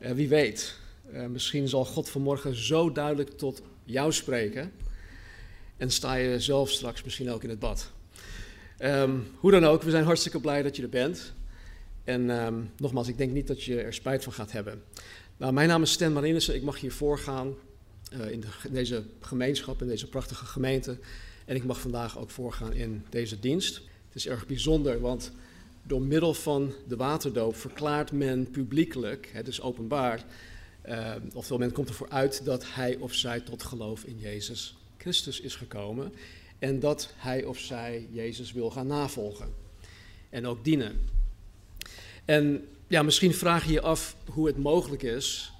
Uh, wie weet, uh, misschien zal God vanmorgen zo duidelijk tot jou spreken. En sta je zelf straks misschien ook in het bad. Um, hoe dan ook, we zijn hartstikke blij dat je er bent. En um, nogmaals, ik denk niet dat je er spijt van gaat hebben. Nou, mijn naam is Stan Marinissen. Ik mag hier voorgaan uh, in, in deze gemeenschap, in deze prachtige gemeente. En ik mag vandaag ook voorgaan in deze dienst. Het is erg bijzonder, want door middel van de waterdoop verklaart men publiekelijk, het is openbaar, uh, oftewel men komt ervoor uit dat hij of zij tot geloof in Jezus Christus is gekomen en dat hij of zij Jezus wil gaan navolgen en ook dienen. En ja, misschien vraag je je af hoe het mogelijk is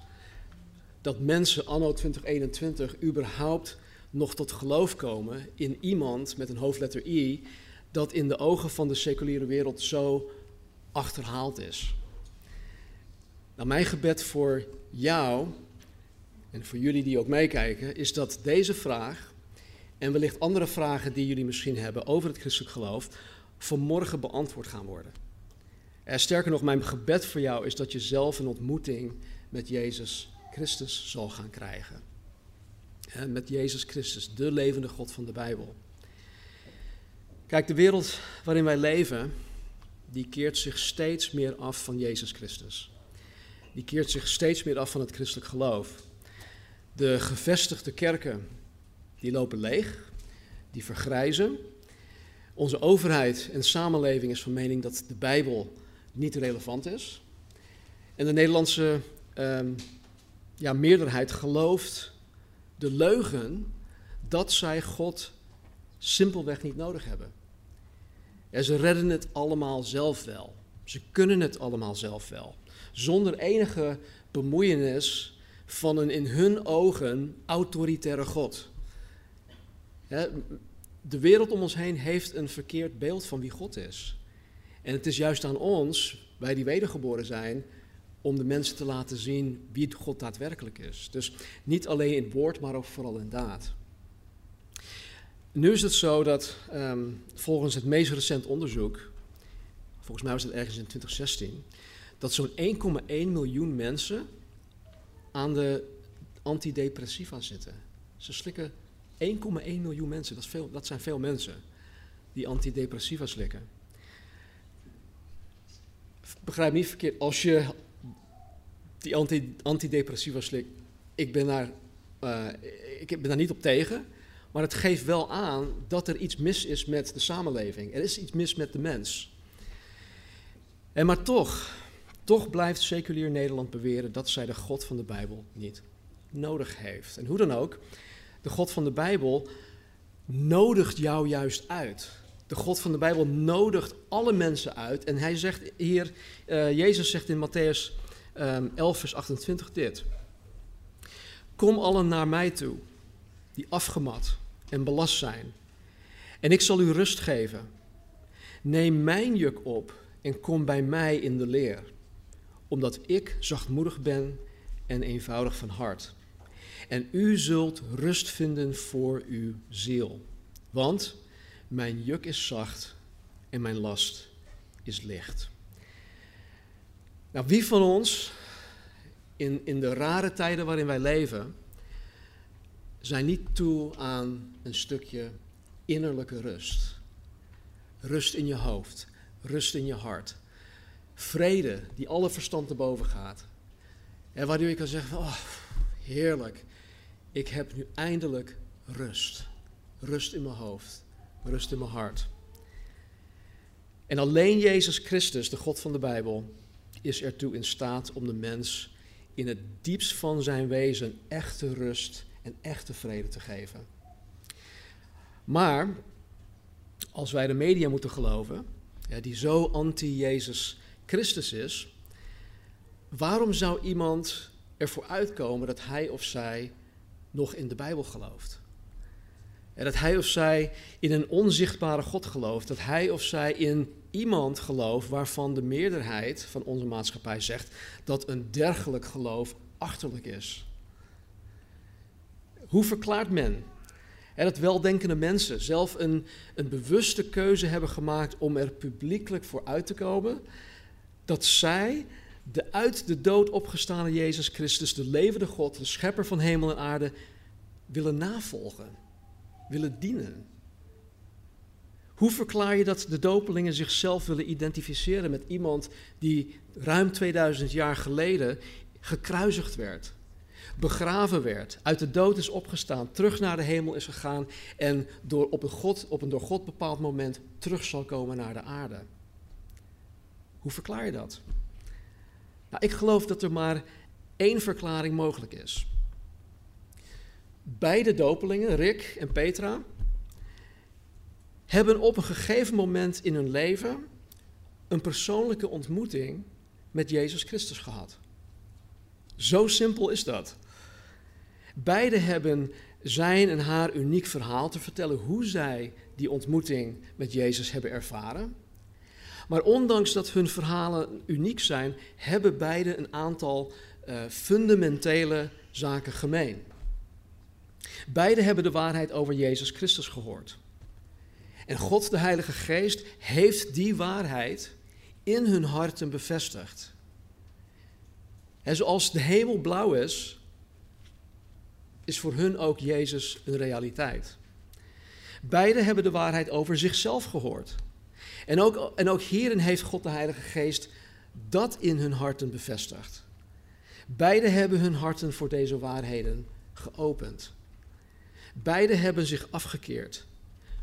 dat mensen anno 2021 überhaupt nog tot geloof komen in iemand met een hoofdletter I dat in de ogen van de seculiere wereld zo achterhaald is. Nou, mijn gebed voor jou en voor jullie die ook meekijken, is dat deze vraag en wellicht andere vragen die jullie misschien hebben over het christelijk geloof, vanmorgen beantwoord gaan worden. En sterker nog, mijn gebed voor jou is dat je zelf een ontmoeting met Jezus Christus zal gaan krijgen. En met Jezus Christus, de levende God van de Bijbel. Kijk, de wereld waarin wij leven, die keert zich steeds meer af van Jezus Christus. Die keert zich steeds meer af van het christelijk geloof. De gevestigde kerken, die lopen leeg, die vergrijzen. Onze overheid en samenleving is van mening dat de Bijbel niet relevant is. En de Nederlandse um, ja, meerderheid gelooft de leugen dat zij God simpelweg niet nodig hebben. En ze redden het allemaal zelf wel. Ze kunnen het allemaal zelf wel. Zonder enige bemoeienis van een in hun ogen autoritaire God. De wereld om ons heen heeft een verkeerd beeld van wie God is. En het is juist aan ons, wij die wedergeboren zijn, om de mensen te laten zien wie God daadwerkelijk is. Dus niet alleen in woord, maar ook vooral in daad. Nu is het zo dat um, volgens het meest recent onderzoek, volgens mij was het ergens in 2016, dat zo'n 1,1 miljoen mensen aan de antidepressiva zitten. Ze slikken 1,1 miljoen mensen, dat, veel, dat zijn veel mensen die antidepressiva slikken. Begrijp niet verkeerd, als je die anti, antidepressiva slikt, ik ben, uh, ik ben daar niet op tegen, maar het geeft wel aan dat er iets mis is met de samenleving. Er is iets mis met de mens. En maar toch, toch blijft seculier Nederland beweren dat zij de God van de Bijbel niet nodig heeft. En hoe dan ook, de God van de Bijbel nodigt jou juist uit. De God van de Bijbel nodigt alle mensen uit. En hij zegt hier, uh, Jezus zegt in Matthäus um, 11, vers 28 dit. Kom allen naar mij toe, die afgemat en belast zijn. En ik zal u rust geven. Neem mijn juk op en kom bij mij in de leer, omdat ik zachtmoedig ben en eenvoudig van hart. En u zult rust vinden voor uw ziel. Want mijn juk is zacht en mijn last is licht. Nou, wie van ons in, in de rare tijden waarin wij leven, zijn niet toe aan een stukje innerlijke rust. Rust in je hoofd, rust in je hart. Vrede die alle verstand te boven gaat. En waardoor je kan zeggen, oh, heerlijk, ik heb nu eindelijk rust. Rust in mijn hoofd, rust in mijn hart. En alleen Jezus Christus, de God van de Bijbel, is ertoe in staat om de mens in het diepst van zijn wezen echte rust en echte vrede te geven. Maar als wij de media moeten geloven, die zo anti-Jezus Christus is, waarom zou iemand ervoor uitkomen dat hij of zij nog in de Bijbel gelooft? En dat hij of zij in een onzichtbare God gelooft, dat hij of zij in iemand gelooft waarvan de meerderheid van onze maatschappij zegt dat een dergelijk geloof achterlijk is. Hoe verklaart men en dat weldenkende mensen zelf een, een bewuste keuze hebben gemaakt om er publiekelijk voor uit te komen, dat zij de uit de dood opgestane Jezus Christus, de levende God, de schepper van hemel en aarde, willen navolgen, willen dienen? Hoe verklaar je dat de dopelingen zichzelf willen identificeren met iemand die ruim 2000 jaar geleden gekruisigd werd, begraven werd, uit de dood is opgestaan, terug naar de hemel is gegaan en door op, een God, op een door God bepaald moment terug zal komen naar de aarde? Hoe verklaar je dat? Nou, ik geloof dat er maar één verklaring mogelijk is. Beide dopelingen, Rick en Petra, hebben op een gegeven moment in hun leven een persoonlijke ontmoeting met Jezus Christus gehad. Zo simpel is dat. Beide hebben zijn en haar uniek verhaal te vertellen hoe zij die ontmoeting met Jezus hebben ervaren. Maar ondanks dat hun verhalen uniek zijn, hebben beide een aantal uh, fundamentele zaken gemeen. Beide hebben de waarheid over Jezus Christus gehoord. En God, de Heilige Geest, heeft die waarheid in hun harten bevestigd. En zoals de hemel blauw is, is voor hun ook Jezus een realiteit. Beiden hebben de waarheid over zichzelf gehoord. En ook, en ook hierin heeft God de Heilige Geest dat in hun harten bevestigd. Beiden hebben hun harten voor deze waarheden geopend. Beiden hebben zich afgekeerd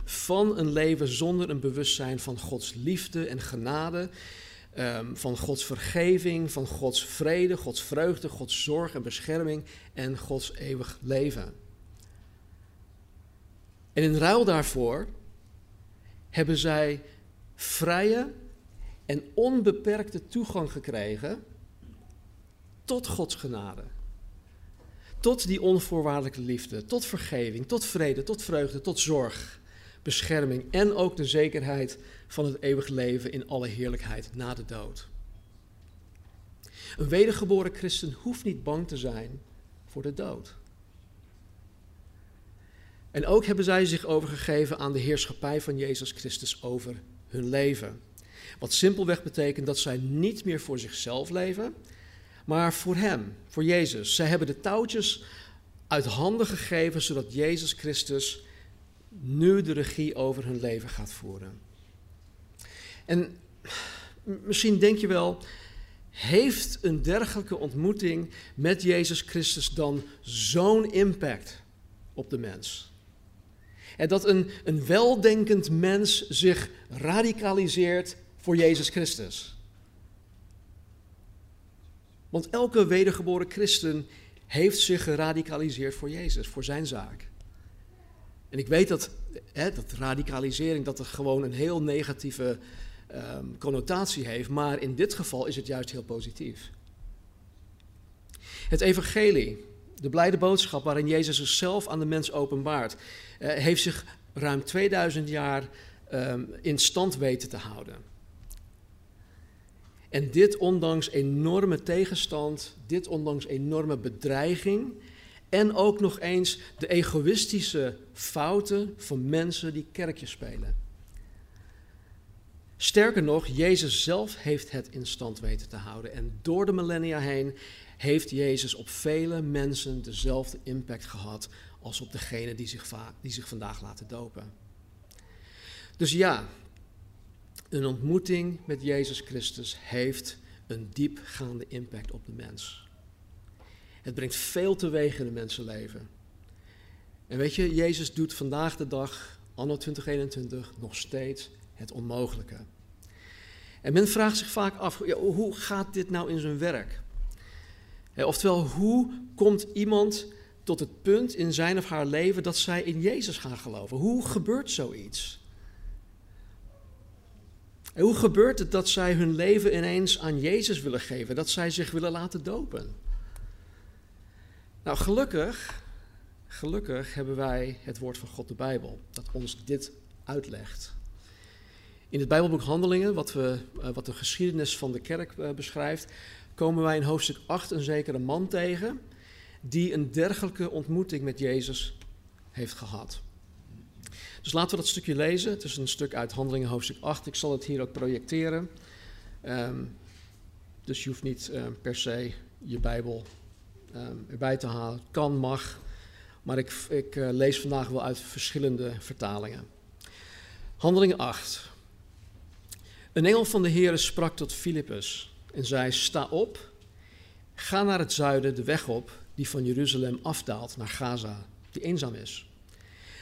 van een leven zonder een bewustzijn van Gods liefde en genade, ehm, van Gods vergeving, van Gods vrede, Gods vreugde, Gods zorg en bescherming en Gods eeuwig leven. En in ruil daarvoor hebben zij vrije en onbeperkte toegang gekregen tot Gods genade. Tot die onvoorwaardelijke liefde, tot vergeving, tot vrede, tot vreugde, tot zorg, bescherming en ook de zekerheid van het eeuwig leven in alle heerlijkheid na de dood. Een wedergeboren christen hoeft niet bang te zijn voor de dood. En ook hebben zij zich overgegeven aan de heerschappij van Jezus Christus over hun leven. Wat simpelweg betekent dat zij niet meer voor zichzelf leven, maar voor Hem, voor Jezus. Zij hebben de touwtjes uit handen gegeven, zodat Jezus Christus nu de regie over hun leven gaat voeren. En misschien denk je wel, heeft een dergelijke ontmoeting met Jezus Christus dan zo'n impact op de mens? En dat een, een weldenkend mens zich radicaliseert voor Jezus Christus. Want elke wedergeboren christen heeft zich geradicaliseerd voor Jezus, voor zijn zaak. En ik weet dat, hè, dat radicalisering dat er gewoon een heel negatieve um, connotatie heeft, maar in dit geval is het juist heel positief. Het evangelie, de blijde boodschap waarin Jezus zichzelf aan de mens openbaart, uh, heeft zich ruim 2000 jaar um, in stand weten te houden. En dit ondanks enorme tegenstand, dit ondanks enorme bedreiging en ook nog eens de egoïstische fouten van mensen die kerkjes spelen. Sterker nog, Jezus zelf heeft het in stand weten te houden. En door de millennia heen heeft Jezus op vele mensen dezelfde impact gehad als op degene die zich, die zich vandaag laten dopen. Dus ja, een ontmoeting met Jezus Christus heeft een diepgaande impact op de mens. Het brengt veel teweeg in een mensenleven. En weet je, Jezus doet vandaag de dag, anno 2021, nog steeds het onmogelijke. En men vraagt zich vaak af, ja, hoe gaat dit nou in zijn werk? oftewel, hoe komt iemand tot het punt in zijn of haar leven dat zij in Jezus gaan geloven? Hoe gebeurt zoiets? En hoe gebeurt het dat zij hun leven ineens aan Jezus willen geven, dat zij zich willen laten dopen? Nou, gelukkig, gelukkig hebben wij het woord van God, de Bijbel, dat ons dit uitlegt. In het Bijbelboek Handelingen, wat, we, eh, wat de geschiedenis van de kerk eh, beschrijft, komen wij in hoofdstuk 8 een zekere man tegen die een dergelijke ontmoeting met Jezus heeft gehad. Dus laten we dat stukje lezen. Het is een stuk uit Handelingen hoofdstuk 8. Ik zal het hier ook projecteren. Um, Dus je hoeft niet uh, per se je Bijbel um, erbij te halen. Kan, mag. Maar ik, ik uh, lees vandaag wel uit verschillende vertalingen. Handeling 8. Een engel van de Heer sprak tot Filippus en zei: Sta op, ga naar het zuiden de weg op die van Jeruzalem afdaalt naar Gaza, die eenzaam is.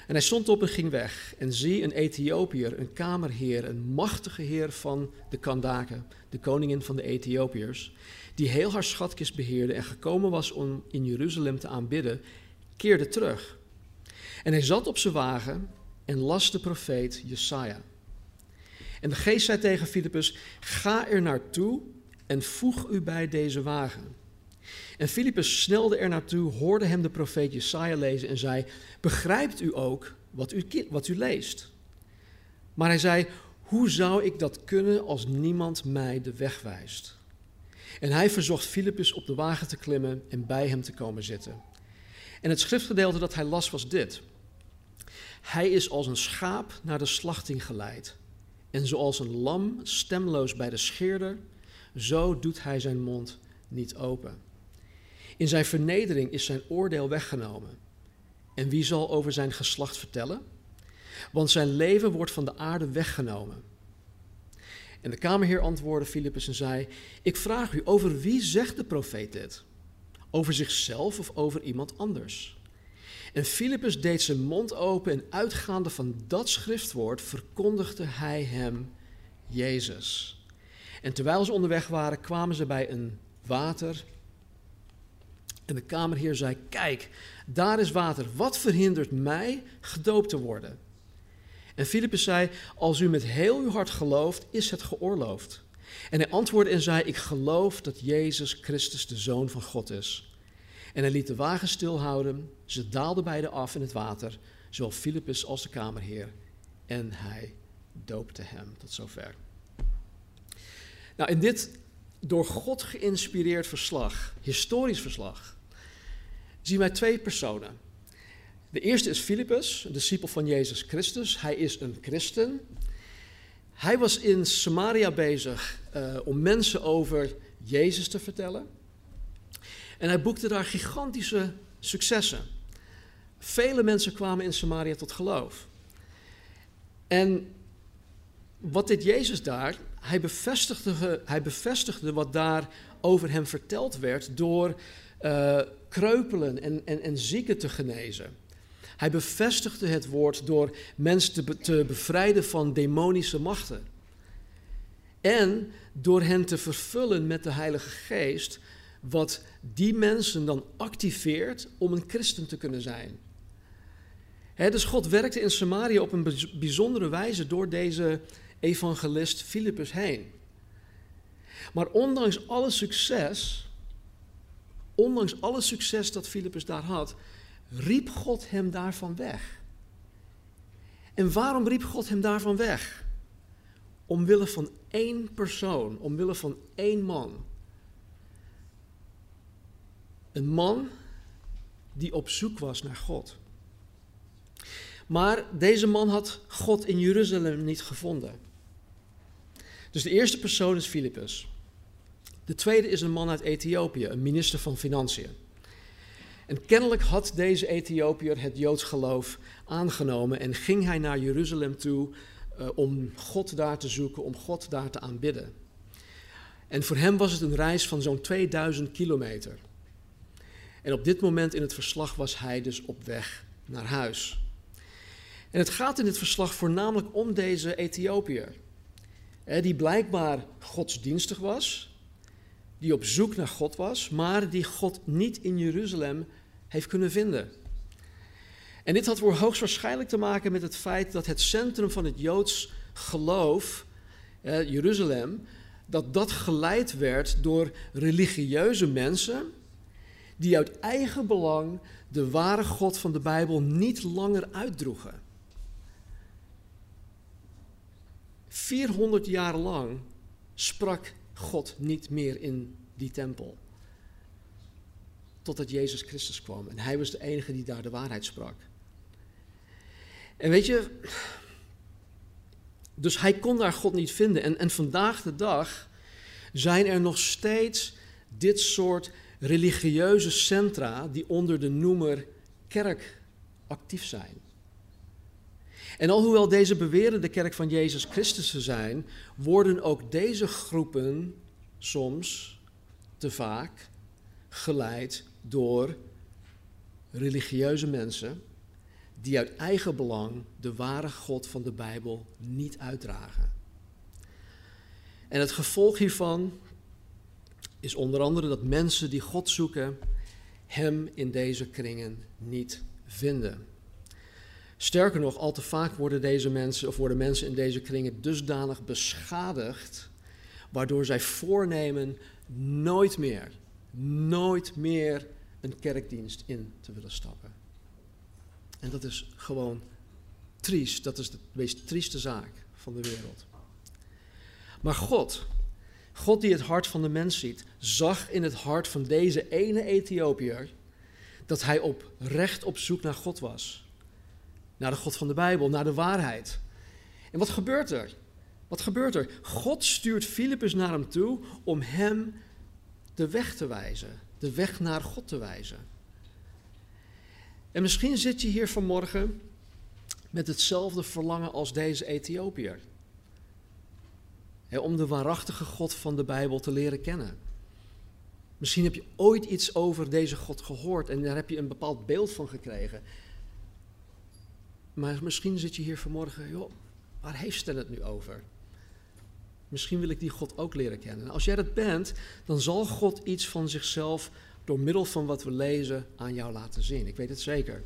En hij stond op en ging weg. En zie, een Ethiopiër, een kamerheer, een machtige heer van de Kandaken, de koningin van de Ethiopiërs, die heel haar schatkist beheerde en gekomen was om in Jeruzalem te aanbidden, keerde terug. En hij zat op zijn wagen en las de profeet Jesaja. En de geest zei tegen Filippus, ga er naartoe en voeg u bij deze wagen. En Filippus snelde er naartoe, hoorde hem de profeet Jesaja lezen en zei, begrijpt u ook wat u, wat u leest? Maar hij zei, hoe zou ik dat kunnen als niemand mij de weg wijst? En hij verzocht Filippus op de wagen te klimmen en bij hem te komen zitten. En het schriftgedeelte dat hij las was dit. Hij is als een schaap naar de slachting geleid. En zoals een lam stemloos bij de scheerder, zo doet hij zijn mond niet open. In zijn vernedering is zijn oordeel weggenomen. En wie zal over zijn geslacht vertellen? Want zijn leven wordt van de aarde weggenomen. En de kamerheer antwoordde Filippus en zei: Ik vraag u, over wie zegt de profeet dit? Over zichzelf of over iemand anders? En Filippus deed zijn mond open en uitgaande van dat schriftwoord verkondigde hij hem Jezus. En terwijl ze onderweg waren, kwamen ze bij een water. En de kamerheer zei: Kijk, daar is water. Wat verhindert mij gedoopt te worden? En Filippus zei: Als u met heel uw hart gelooft, is het geoorloofd. En hij antwoordde en zei: Ik geloof dat Jezus Christus de Zoon van God is. En hij liet de wagen stilhouden. Ze daalden beide af in het water, zowel Filippus als de kamerheer. En hij doopte hem. Tot zover. Nou, in dit door God geïnspireerd verslag, historisch verslag, zien wij twee personen. De eerste is Filippus, een discipel van Jezus Christus. Hij is een christen. Hij was in Samaria bezig uh, om mensen over Jezus te vertellen. En hij boekte daar gigantische successen. Vele mensen kwamen in Samaria tot geloof. En wat deed Jezus daar? Hij bevestigde, hij bevestigde wat daar over hem verteld werd door uh, kreupelen en, en, en zieken te genezen. Hij bevestigde het woord door mensen te, bevrijden van demonische machten. En door hen te vervullen met de Heilige Geest, wat die mensen dan activeert om een christen te kunnen zijn. dus God werkte in Samaria op een bijzondere wijze door deze evangelist Filippus heen. Maar ondanks alle succes, ondanks alle succes dat Filippus daar had, riep God hem daarvan weg. En waarom riep God hem daarvan weg? Omwille van één persoon, omwille van één man. Een man die op zoek was naar God. Maar deze man had God in Jeruzalem niet gevonden. Dus de eerste persoon is Filippus. De tweede is een man uit Ethiopië, een minister van Financiën. En kennelijk had deze Ethiopiër het Joods geloof aangenomen en ging hij naar Jeruzalem toe uh, om God daar te zoeken, om God daar te aanbidden. En voor hem was het een reis van zo'n 2000 kilometer. En op dit moment in het verslag was hij dus op weg naar huis. En het gaat in het verslag voornamelijk om deze Ethiopiër, die blijkbaar godsdienstig was, die op zoek naar God was, maar die God niet in Jeruzalem heeft kunnen vinden. En dit had voor hoogstwaarschijnlijk te maken met het feit dat het centrum van het Joods geloof, eh, Jeruzalem, dat dat geleid werd door religieuze mensen die uit eigen belang de ware God van de Bijbel niet langer uitdroegen. 400 jaar lang sprak God niet meer in die tempel. Totdat Jezus Christus kwam. En hij was de enige die daar de waarheid sprak. En weet je, dus hij kon daar God niet vinden. En, en vandaag de dag zijn er nog steeds dit soort religieuze centra die onder de noemer kerk actief zijn. En alhoewel deze beweren de kerk van Jezus Christus te zijn, worden ook deze groepen soms te vaak geleid door religieuze mensen die uit eigen belang de ware God van de Bijbel niet uitdragen. En het gevolg hiervan is onder andere dat mensen die God zoeken, Hem in deze kringen niet vinden. Sterker nog, al te vaak worden deze mensen of worden mensen in deze kringen dusdanig beschadigd, waardoor zij voornemen nooit meer, nooit meer een kerkdienst in te willen stappen. En dat is gewoon triest, dat is de meest trieste zaak van de wereld. Maar God, God die het hart van de mens ziet, zag in het hart van deze ene Ethiopiër dat hij oprecht op zoek naar God was. Naar de God van de Bijbel, naar de waarheid. En wat gebeurt er? Wat gebeurt er? God stuurt Filippus naar hem toe om hem de weg te wijzen, de weg naar God te wijzen. En misschien zit je hier vanmorgen met hetzelfde verlangen als deze Ethiopiër. om de waarachtige God van de Bijbel te leren kennen. Misschien heb je ooit iets over deze God gehoord en daar heb je een bepaald beeld van gekregen. Maar misschien zit je hier vanmorgen, joh, waar heeft Stan het nu over? Misschien wil ik die God ook leren kennen. als jij dat bent, dan zal God iets van zichzelf door middel van wat we lezen aan jou laten zien. Ik weet het zeker.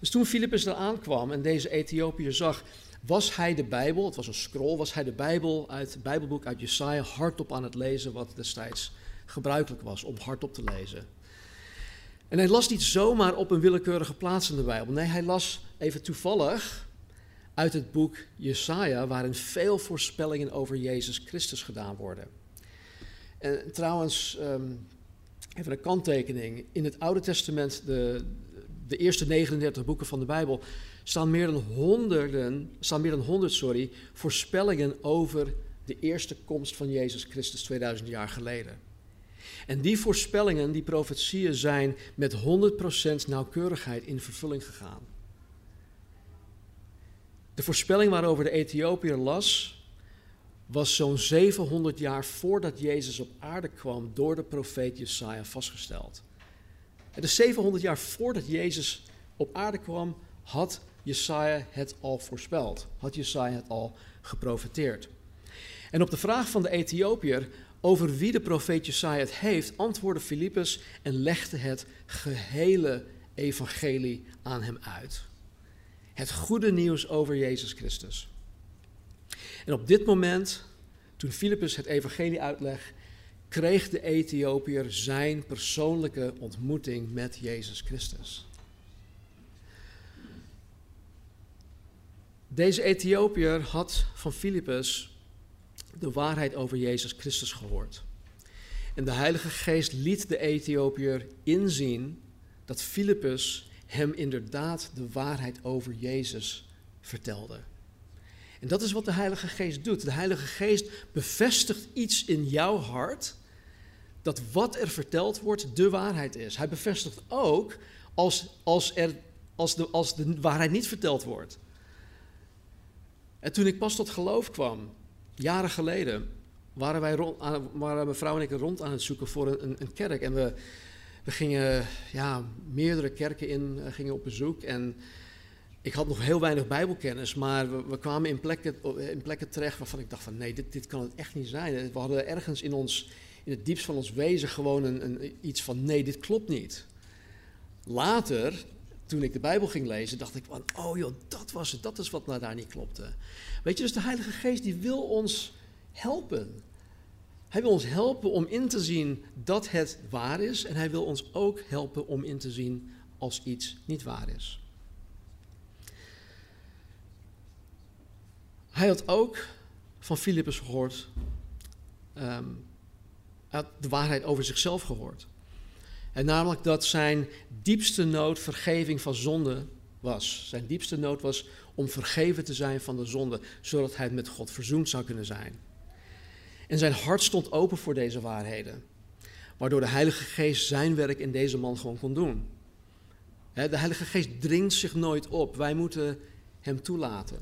Dus toen Filippus er aankwam en deze Ethiopiër zag, was hij de Bijbel, het was een scroll, was hij de Bijbel uit het Bijbelboek uit Jesaja hardop aan het lezen, wat destijds gebruikelijk was om hardop te lezen. En hij las niet zomaar op een willekeurige plaats in de Bijbel. Nee, hij las even toevallig uit het boek Jesaja, waarin veel voorspellingen over Jezus Christus gedaan worden. En trouwens, ehm, even een kanttekening. In het Oude Testament, de, de eerste 39 boeken van de Bijbel, staan meer dan honderden, staan meer dan 100 sorry, voorspellingen over de eerste komst van Jezus Christus 2000 jaar geleden. En die voorspellingen, die profetieën zijn met 100% nauwkeurigheid in vervulling gegaan. De voorspelling waarover de Ethiopiër las, was zo'n 700 jaar voordat Jezus op aarde kwam door de profeet Jesaja vastgesteld. En dus 700 jaar voordat Jezus op aarde kwam, had Jesaja het al voorspeld. Had Jesaja het al geprofeteerd. En op de vraag van de Ethiopiër over wie de profeet Jesaja het heeft, antwoordde Filippus en legde het gehele evangelie aan hem uit. Het goede nieuws over Jezus Christus. En op dit moment, toen Filippus het evangelie uitlegt, kreeg de Ethiopiër zijn persoonlijke ontmoeting met Jezus Christus. Deze Ethiopiër had van Filippus de waarheid over Jezus Christus gehoord. En de Heilige Geest liet de Ethiopiër inzien dat Filippus hem inderdaad de waarheid over Jezus vertelde. En dat is wat de Heilige Geest doet. De Heilige Geest bevestigt iets in jouw hart dat wat er verteld wordt de waarheid is. Hij bevestigt ook als, als, er, als, de, als de waarheid niet verteld wordt. En toen ik pas tot geloof kwam, jaren geleden waren wij rond, waren mijn vrouw en ik rond aan het zoeken voor een, een kerk. En we, we gingen ja, meerdere kerken in, uh, gingen op bezoek. En ik had nog heel weinig bijbelkennis, maar we, we, kwamen in plekken, in plekken terecht waarvan ik dacht van nee, dit, dit kan het echt niet zijn. We hadden ergens in, ons, in het diepst van ons wezen gewoon een, iets van nee, dit klopt niet. Later, toen ik de Bijbel ging lezen, dacht ik van, oh joh, dat was het, dat is wat nou daar niet klopte. Weet je, dus de Heilige Geest die wil ons helpen. Hij wil ons helpen om in te zien dat het waar is en hij wil ons ook helpen om in te zien als iets niet waar is. Hij had ook van Filippus gehoord, um, de waarheid over zichzelf gehoord. En namelijk dat zijn diepste nood vergeving van zonde was. Zijn diepste nood was om vergeven te zijn van de zonde, zodat hij met God verzoend zou kunnen zijn. En zijn hart stond open voor deze waarheden. Waardoor de Heilige Geest zijn werk in deze man gewoon kon doen. De Heilige Geest dringt zich nooit op. Wij moeten hem toelaten.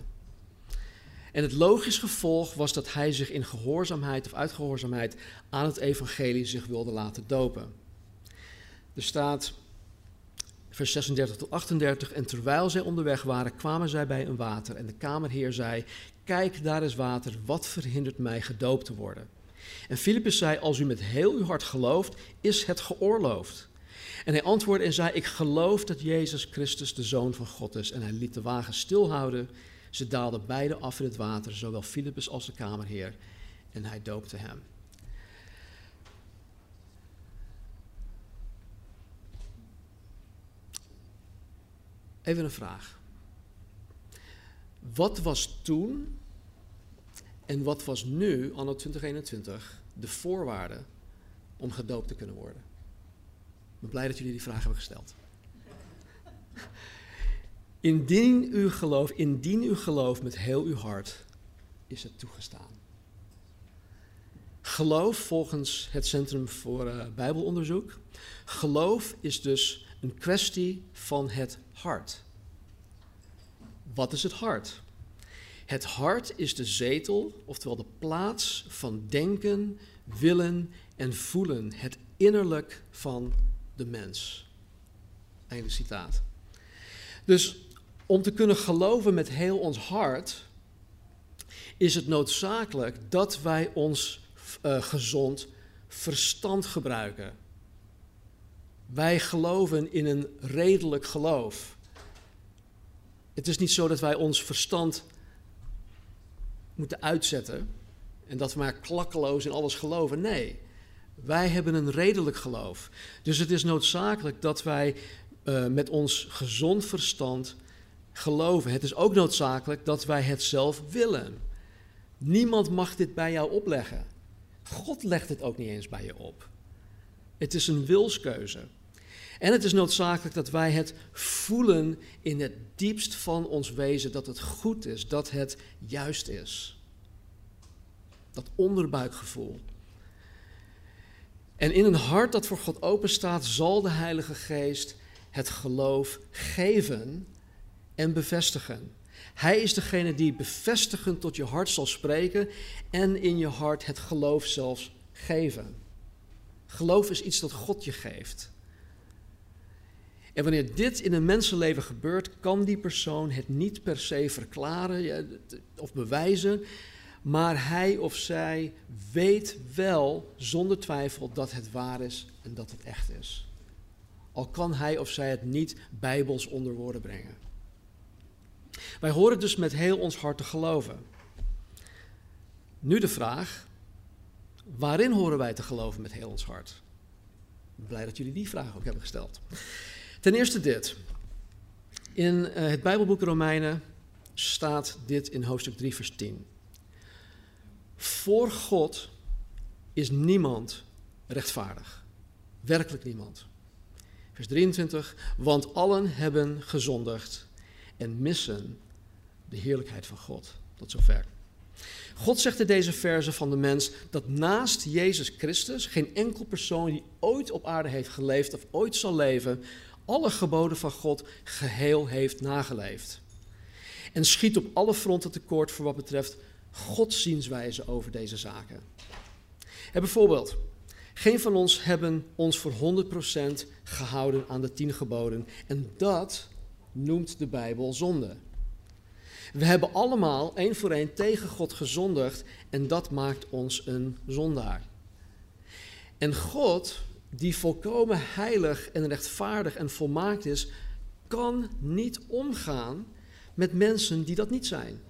En het logisch gevolg was dat hij zich in gehoorzaamheid of uitgehoorzaamheid aan het evangelie zich wilde laten dopen. Er staat vers 36 tot 38. En terwijl zij onderweg waren, kwamen zij bij een water. En de kamerheer zei: Kijk, daar is water. Wat verhindert mij gedoopt te worden? En Filippus zei: Als u met heel uw hart gelooft, is het geoorloofd. En hij antwoordde en zei: Ik geloof dat Jezus Christus de Zoon van God is. En hij liet de wagen stilhouden. Ze daalden beide af in het water, zowel Filippus als de kamerheer. En hij doopte hem. Even een vraag. Wat was toen en wat was nu, anno 2021, de voorwaarde om gedoopt te kunnen worden? Ik ben blij dat jullie die vraag hebben gesteld. Indien u gelooft, indien u gelooft met heel uw hart, is het toegestaan. Geloof volgens het Centrum voor uh, Bijbelonderzoek. Geloof is dus een kwestie van het hart. Wat is het hart? Het hart is de zetel, oftewel de plaats van denken, willen en voelen. Het innerlijk van de mens. Einde citaat. Dus om te kunnen geloven met heel ons hart, is het noodzakelijk dat wij ons uh, gezond verstand gebruiken. Wij geloven in een redelijk geloof. Het is niet zo dat wij ons verstand moeten uitzetten en dat we maar klakkeloos in alles geloven. Nee, wij hebben een redelijk geloof. Dus het is noodzakelijk dat wij uh, met ons gezond verstand geloven. Het is ook noodzakelijk dat wij het zelf willen. Niemand mag dit bij jou opleggen. God legt het ook niet eens bij je op. Het is een wilskeuze. En het is noodzakelijk dat wij het voelen in het diepst van ons wezen dat het goed is, dat het juist is. Dat onderbuikgevoel. En in een hart dat voor God open staat, zal de Heilige Geest het geloof geven en bevestigen. Hij is degene die bevestigend tot je hart zal spreken en in je hart het geloof zelfs geven. Geloof is iets dat God je geeft. En wanneer dit in een mensenleven gebeurt, kan die persoon het niet per se verklaren of bewijzen, maar hij of zij weet wel zonder twijfel dat het waar is en dat het echt is. Al kan hij of zij het niet bijbels onder woorden brengen. Wij horen dus met heel ons hart te geloven. Nu de vraag, waarin horen wij te geloven met heel ons hart? Blij dat jullie die vraag ook hebben gesteld. Ten eerste dit. In uh, het Bijbelboek Romeinen staat dit in hoofdstuk 3, vers 10. Voor God is niemand rechtvaardig. Werkelijk niemand. Vers 23. Want allen hebben gezondigd en missen de heerlijkheid van God. Tot zover. God zegt in deze verse van de mens dat naast Jezus Christus geen enkel persoon die ooit op aarde heeft geleefd of ooit zal leven, alle geboden van God geheel heeft nageleefd. En schiet op alle fronten tekort voor wat betreft Gods zienswijze over deze zaken. En bijvoorbeeld, geen van ons hebben ons voor 100% gehouden aan de tien geboden. En dat noemt de Bijbel zonde. We hebben allemaal één voor één tegen God gezondigd en dat maakt ons een zondaar. En God, die volkomen heilig en rechtvaardig en volmaakt is, kan niet omgaan met mensen die dat niet zijn.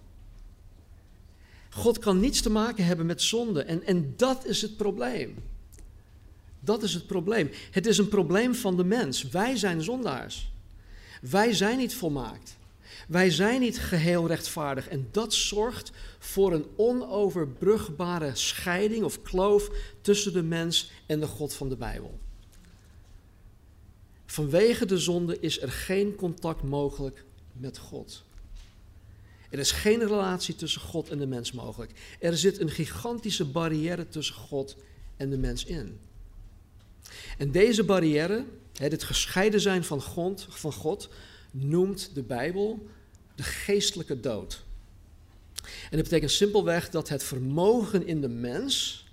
God kan niets te maken hebben met zonde en, en dat is het probleem. Dat is het probleem. Het is een probleem van de mens. Wij zijn zondaars. Wij zijn niet volmaakt. Wij zijn niet geheel rechtvaardig en dat zorgt voor een onoverbrugbare scheiding of kloof tussen de mens en de God van de Bijbel. Vanwege de zonde is er geen contact mogelijk met God. Er is geen relatie tussen God en de mens mogelijk. Er zit een gigantische barrière tussen God en de mens in. En deze barrière, het gescheiden zijn van God, van God, noemt de Bijbel de geestelijke dood. En dat betekent simpelweg dat het vermogen in de mens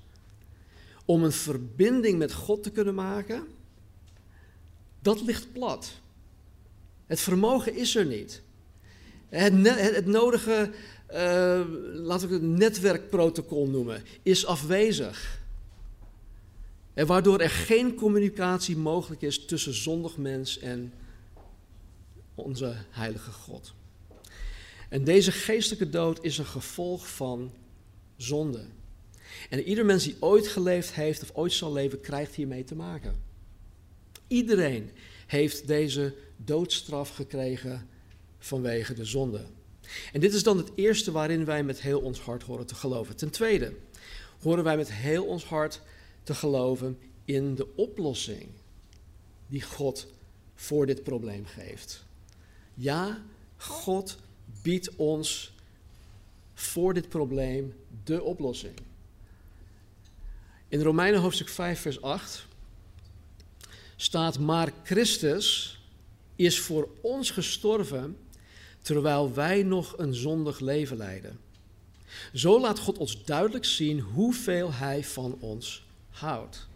om een verbinding met God te kunnen maken, dat ligt plat. Het vermogen is er niet. Het, het nodige, uh, laten we het netwerkprotocol noemen, is afwezig. En waardoor er geen communicatie mogelijk is tussen zondig mens en onze heilige God. En deze geestelijke dood is een gevolg van zonde. En ieder mens die ooit geleefd heeft of ooit zal leven, krijgt hiermee te maken. Iedereen heeft deze doodstraf gekregen vanwege de zonde. En dit is dan het eerste waarin wij met heel ons hart horen te geloven. Ten tweede horen wij met heel ons hart te geloven in de oplossing die God voor dit probleem geeft. Ja, God biedt ons voor dit probleem de oplossing. In Romeinen hoofdstuk 5, vers 8 staat: Maar Christus is voor ons gestorven terwijl wij nog een zondig leven leiden. Zo laat God ons duidelijk zien hoeveel Hij van ons houdt.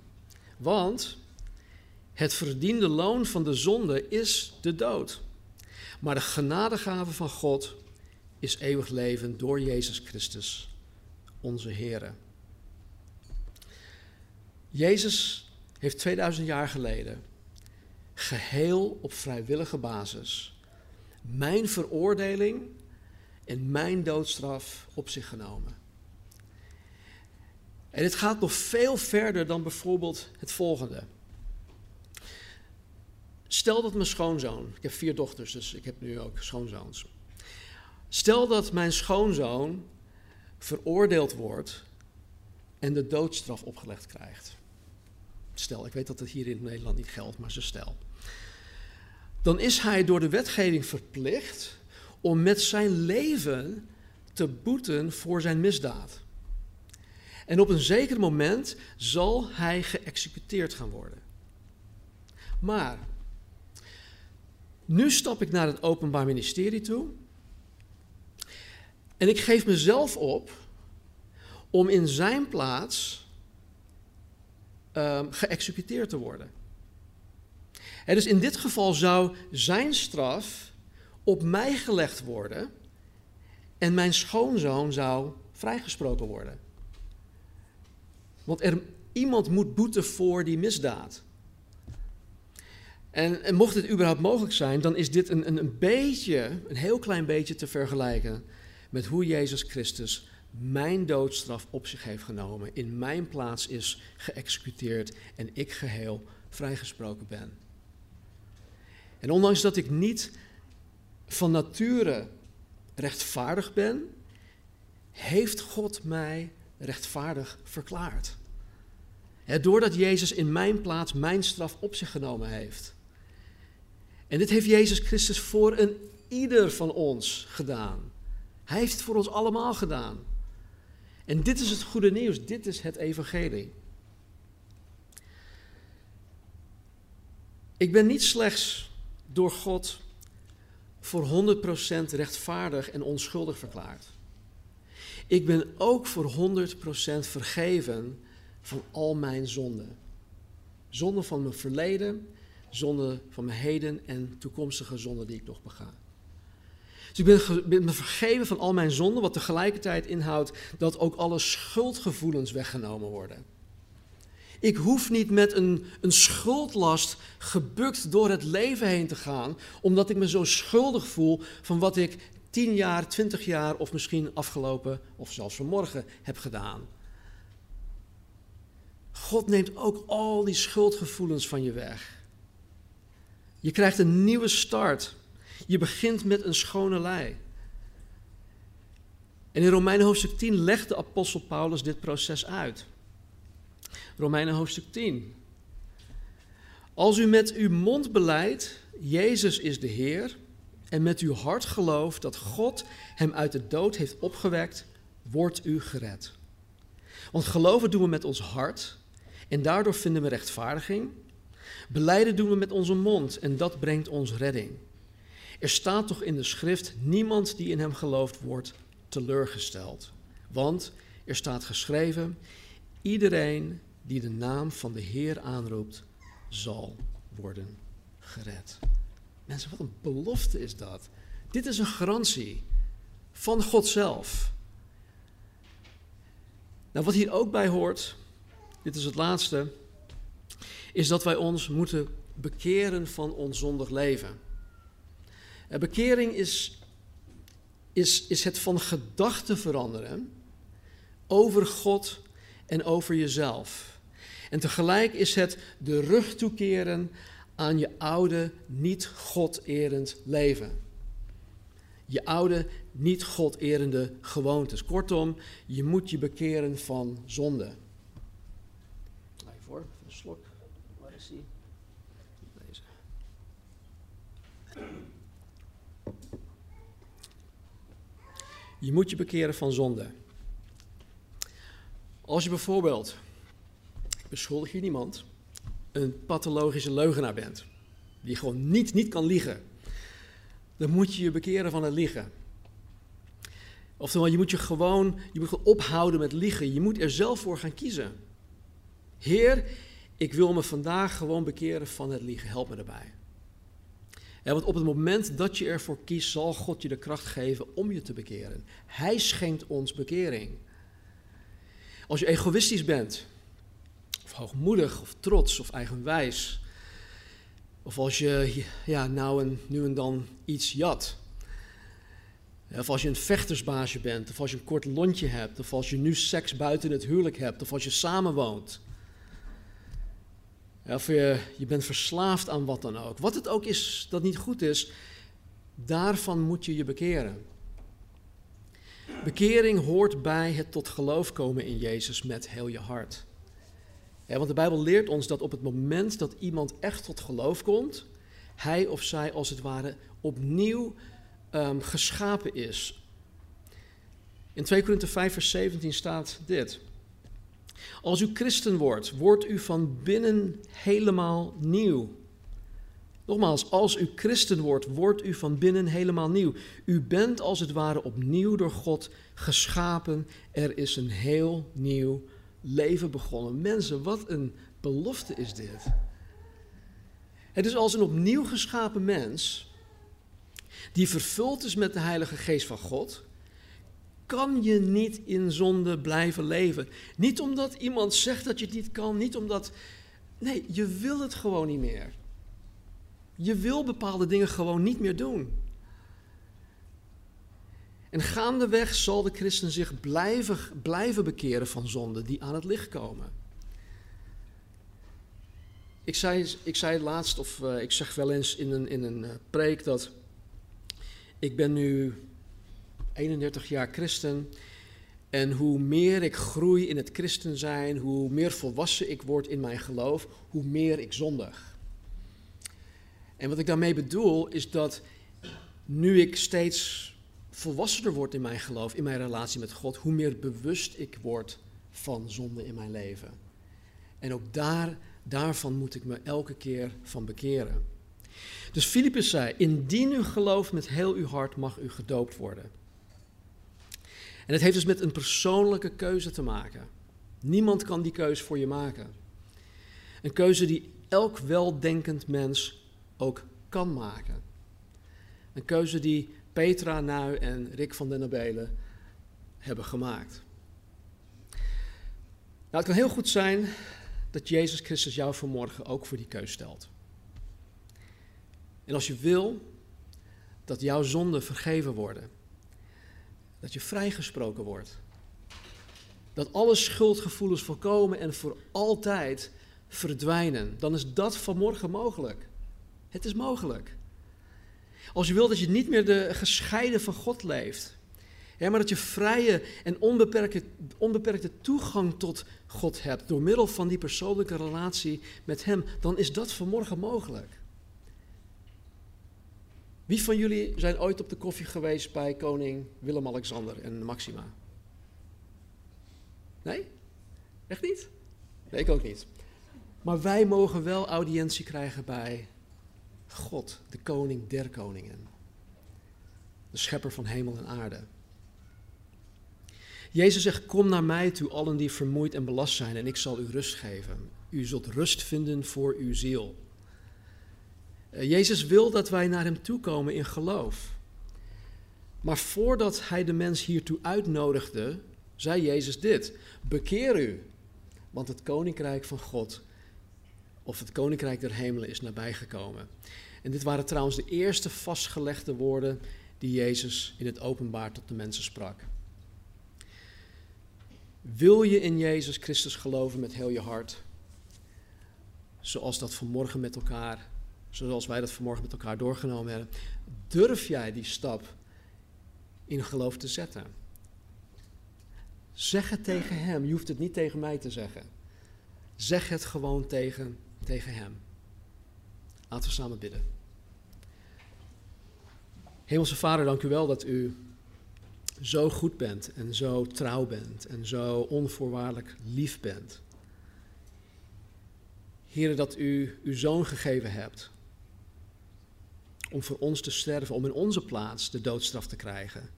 Want het verdiende loon van de zonde is de dood. Maar de genadegave van God is eeuwig leven door Jezus Christus, onze Heer. Jezus heeft 2000 jaar geleden geheel op vrijwillige basis mijn veroordeling en mijn doodstraf op zich genomen. En het gaat nog veel verder dan bijvoorbeeld het volgende. Stel dat mijn schoonzoon, ik heb vier dochters, dus ik heb nu ook schoonzoons. Stel dat mijn schoonzoon veroordeeld wordt en de doodstraf opgelegd krijgt. Stel, ik weet dat het hier in Nederland niet geldt, maar ze stel. Dan is hij door de wetgeving verplicht om met zijn leven te boeten voor zijn misdaad. En op een zeker moment zal hij geëxecuteerd gaan worden. Maar nu stap ik naar het Openbaar Ministerie toe. En ik geef mezelf op om in zijn plaats um, geëxecuteerd te worden. En dus in dit geval zou zijn straf op mij gelegd worden en mijn schoonzoon zou vrijgesproken worden. Want er, iemand moet boeten voor die misdaad. En, en, mocht het überhaupt mogelijk zijn, dan is dit een, een, een beetje, een heel klein beetje te vergelijken met hoe Jezus Christus mijn doodstraf op zich heeft genomen, in mijn plaats is geëxecuteerd en ik geheel vrijgesproken ben. En ondanks dat ik niet van nature rechtvaardig ben, heeft God mij rechtvaardig verklaard. doordat Jezus in mijn plaats mijn straf op zich genomen heeft. En dit heeft Jezus Christus voor een ieder van ons gedaan. Hij heeft het voor ons allemaal gedaan. En dit is het goede nieuws, dit is het evangelie. Ik ben niet slechts door God voor 100% rechtvaardig en onschuldig verklaard. Ik ben ook voor 100% vergeven van al mijn zonden. Zonden van mijn verleden, zonden van mijn heden en toekomstige zonden die ik nog bega. Dus ik ben, me vergeven van al mijn zonden, wat tegelijkertijd inhoudt dat ook alle schuldgevoelens weggenomen worden. Ik hoef niet met een, een schuldlast gebukt door het leven heen te gaan, omdat ik me zo schuldig voel van wat ik tien jaar, twintig jaar of misschien afgelopen of zelfs vanmorgen heb gedaan. God neemt ook al die schuldgevoelens van je weg. Je krijgt een nieuwe start. Je begint met een schone lei. En in Romeinen hoofdstuk 10 legt de apostel Paulus dit proces uit. Romeinen hoofdstuk 10. Als u met uw mond beleidt, Jezus is de Heer, en met uw hart gelooft dat God hem uit de dood heeft opgewekt, wordt u gered. Want geloven doen we met ons hart en daardoor vinden we rechtvaardiging. Beleiden doen we met onze mond en dat brengt ons redding. Er staat toch in de schrift: niemand die in hem gelooft wordt teleurgesteld. Want er staat geschreven: iedereen die de naam van de Heer aanroept, zal worden gered. Mensen, wat een belofte is dat. Dit is een garantie van God zelf. Nou, wat hier ook bij hoort, dit is het laatste, is dat wij ons moeten bekeren van ons zondig leven. En bekering is, is, is het van gedachten veranderen over God en over jezelf. En tegelijk is het de rug toekeren aan je oude, niet God-erend leven. Je oude, niet God-erende gewoontes. Kortom, je moet je bekeren van zonde. Even voor, een slok. Waar is die? Deze. Je moet je bekeren van zonde. Als je bijvoorbeeld, ik beschuldig hier niemand, een pathologische leugenaar bent, die gewoon niet, niet kan liegen, dan moet je je bekeren van het liegen. Oftewel, je moet je gewoon, je moet gewoon ophouden met liegen. Je moet er zelf voor gaan kiezen. Heer, ik wil me vandaag gewoon bekeren van het liegen. Help me daarbij. Want op het moment dat je ervoor kiest, zal God je de kracht geven om je te bekeren. Hij schenkt ons bekering. Als je egoïstisch bent, of hoogmoedig, of trots, of eigenwijs, of als je ja, nou en nu en dan iets jat, of als je een vechtersbaasje bent, of als je een kort lontje hebt, of als je nu seks buiten het huwelijk hebt, of als je samenwoont. Of je, je bent verslaafd aan wat dan ook. Wat het ook is dat niet goed is, daarvan moet je je bekeren. Bekering hoort bij het tot geloof komen in Jezus met heel je hart. want de Bijbel leert ons dat op het moment dat iemand echt tot geloof komt, hij of zij als het ware opnieuw um, geschapen is. In 2 Korinther 5 vers 17 staat dit. Als u christen wordt, wordt u van binnen helemaal nieuw. Nogmaals, als u christen wordt, wordt u van binnen helemaal nieuw. U bent als het ware opnieuw door God geschapen. Er is een heel nieuw leven begonnen. Mensen, wat een belofte is dit. Het is als een opnieuw geschapen mens, die vervuld is met de Heilige Geest van God, kan je niet in zonde blijven leven. Niet omdat iemand zegt dat je het niet kan, niet omdat. Nee, je wil het gewoon niet meer. Je wil bepaalde dingen gewoon niet meer doen. En gaandeweg zal de christen zich blijven, blijven bekeren van zonden die aan het licht komen. Ik zei, ik zei laatst, of uh, ik zeg wel eens in een, in een uh, preek, dat ik ben nu 31 jaar christen. En hoe meer ik groei in het christen zijn, hoe meer volwassen ik word in mijn geloof, hoe meer ik zondig. En wat ik daarmee bedoel is dat nu ik steeds volwassener word in mijn geloof, in mijn relatie met God, hoe meer bewust ik word van zonde in mijn leven. En ook daar, daarvan moet ik me elke keer van bekeren. Dus Filippus zei, indien u gelooft met heel uw hart, mag u gedoopt worden. En het heeft dus met een persoonlijke keuze te maken. Niemand kan die keuze voor je maken. Een keuze die elk weldenkend mens ook kan maken. Een keuze die Petra Nui en Rick van den Abelen hebben gemaakt. Nou, het kan heel goed zijn dat Jezus Christus jou vanmorgen ook voor die keuze stelt. En als je wil dat jouw zonden vergeven worden, dat je vrijgesproken wordt, dat alle schuldgevoelens voorkomen en voor altijd verdwijnen, dan is dat vanmorgen mogelijk. Het is mogelijk. Als je wilt dat je niet meer de gescheiden van God leeft, maar dat je vrije en onbeperkte, onbeperkte toegang tot God hebt door middel van die persoonlijke relatie met Hem, dan is dat vanmorgen mogelijk. Wie van jullie zijn ooit op de koffie geweest bij koning Willem-Alexander en Maxima? Nee? Echt niet? Nee, ik ook niet. Maar wij mogen wel audiëntie krijgen bij God, de koning der koningen. De schepper van hemel en aarde. Jezus zegt, kom naar mij toe allen die vermoeid en belast zijn en ik zal u rust geven. U zult rust vinden voor uw ziel. Eh, Jezus wil dat wij naar hem toe komen in geloof. Maar voordat hij de mens hiertoe uitnodigde, zei Jezus dit: Bekeer u, want het koninkrijk van God, of het koninkrijk der hemelen, is nabijgekomen. En dit waren trouwens de eerste vastgelegde woorden die Jezus in het openbaar tot de mensen sprak. Wil je in Jezus Christus geloven met heel je hart? Zoals dat vanmorgen met elkaar, zoals wij dat vanmorgen met elkaar doorgenomen hebben. Durf jij die stap in geloof te zetten? Zeg het tegen Hem. Je hoeft het niet tegen mij te zeggen. Zeg het gewoon tegen, tegen Hem. Laten we samen bidden. Hemelse Vader, dank u wel dat u zo goed bent en zo trouw bent en zo onvoorwaardelijk lief bent. Heren, dat u uw zoon gegeven hebt om voor ons te sterven, om in onze plaats de doodstraf te krijgen,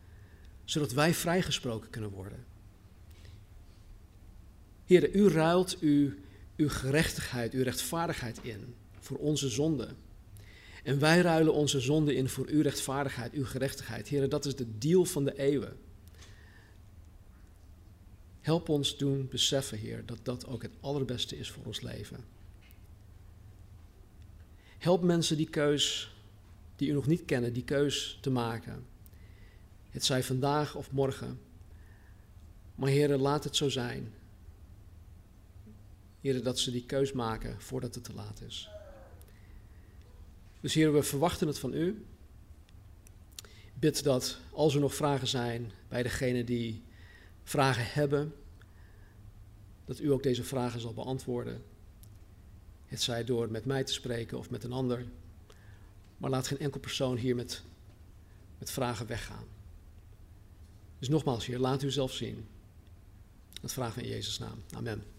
zodat wij vrijgesproken kunnen worden. Heren, u ruilt uw, uw gerechtigheid, uw rechtvaardigheid in voor onze zonde. En wij ruilen onze zonde in voor uw rechtvaardigheid, uw gerechtigheid. Heren, dat is de deal van de eeuwen. Help ons doen beseffen, Heer, dat dat ook het allerbeste is voor ons leven. Help mensen die keus, die u nog niet kennen, die keus te maken. Het zij vandaag of morgen. Maar Heer, laat het zo zijn. Heer, dat ze die keus maken voordat het te laat is. Dus Heer, we verwachten het van u. Bid dat als er nog vragen zijn bij degene die vragen hebben, dat u ook deze vragen zal beantwoorden. Het zij door met mij te spreken of met een ander. Maar laat geen enkel persoon hier met, met vragen weggaan. Dus nogmaals, Heer, laat u zelf zien. Dat vragen we in Jezus' naam. Amen.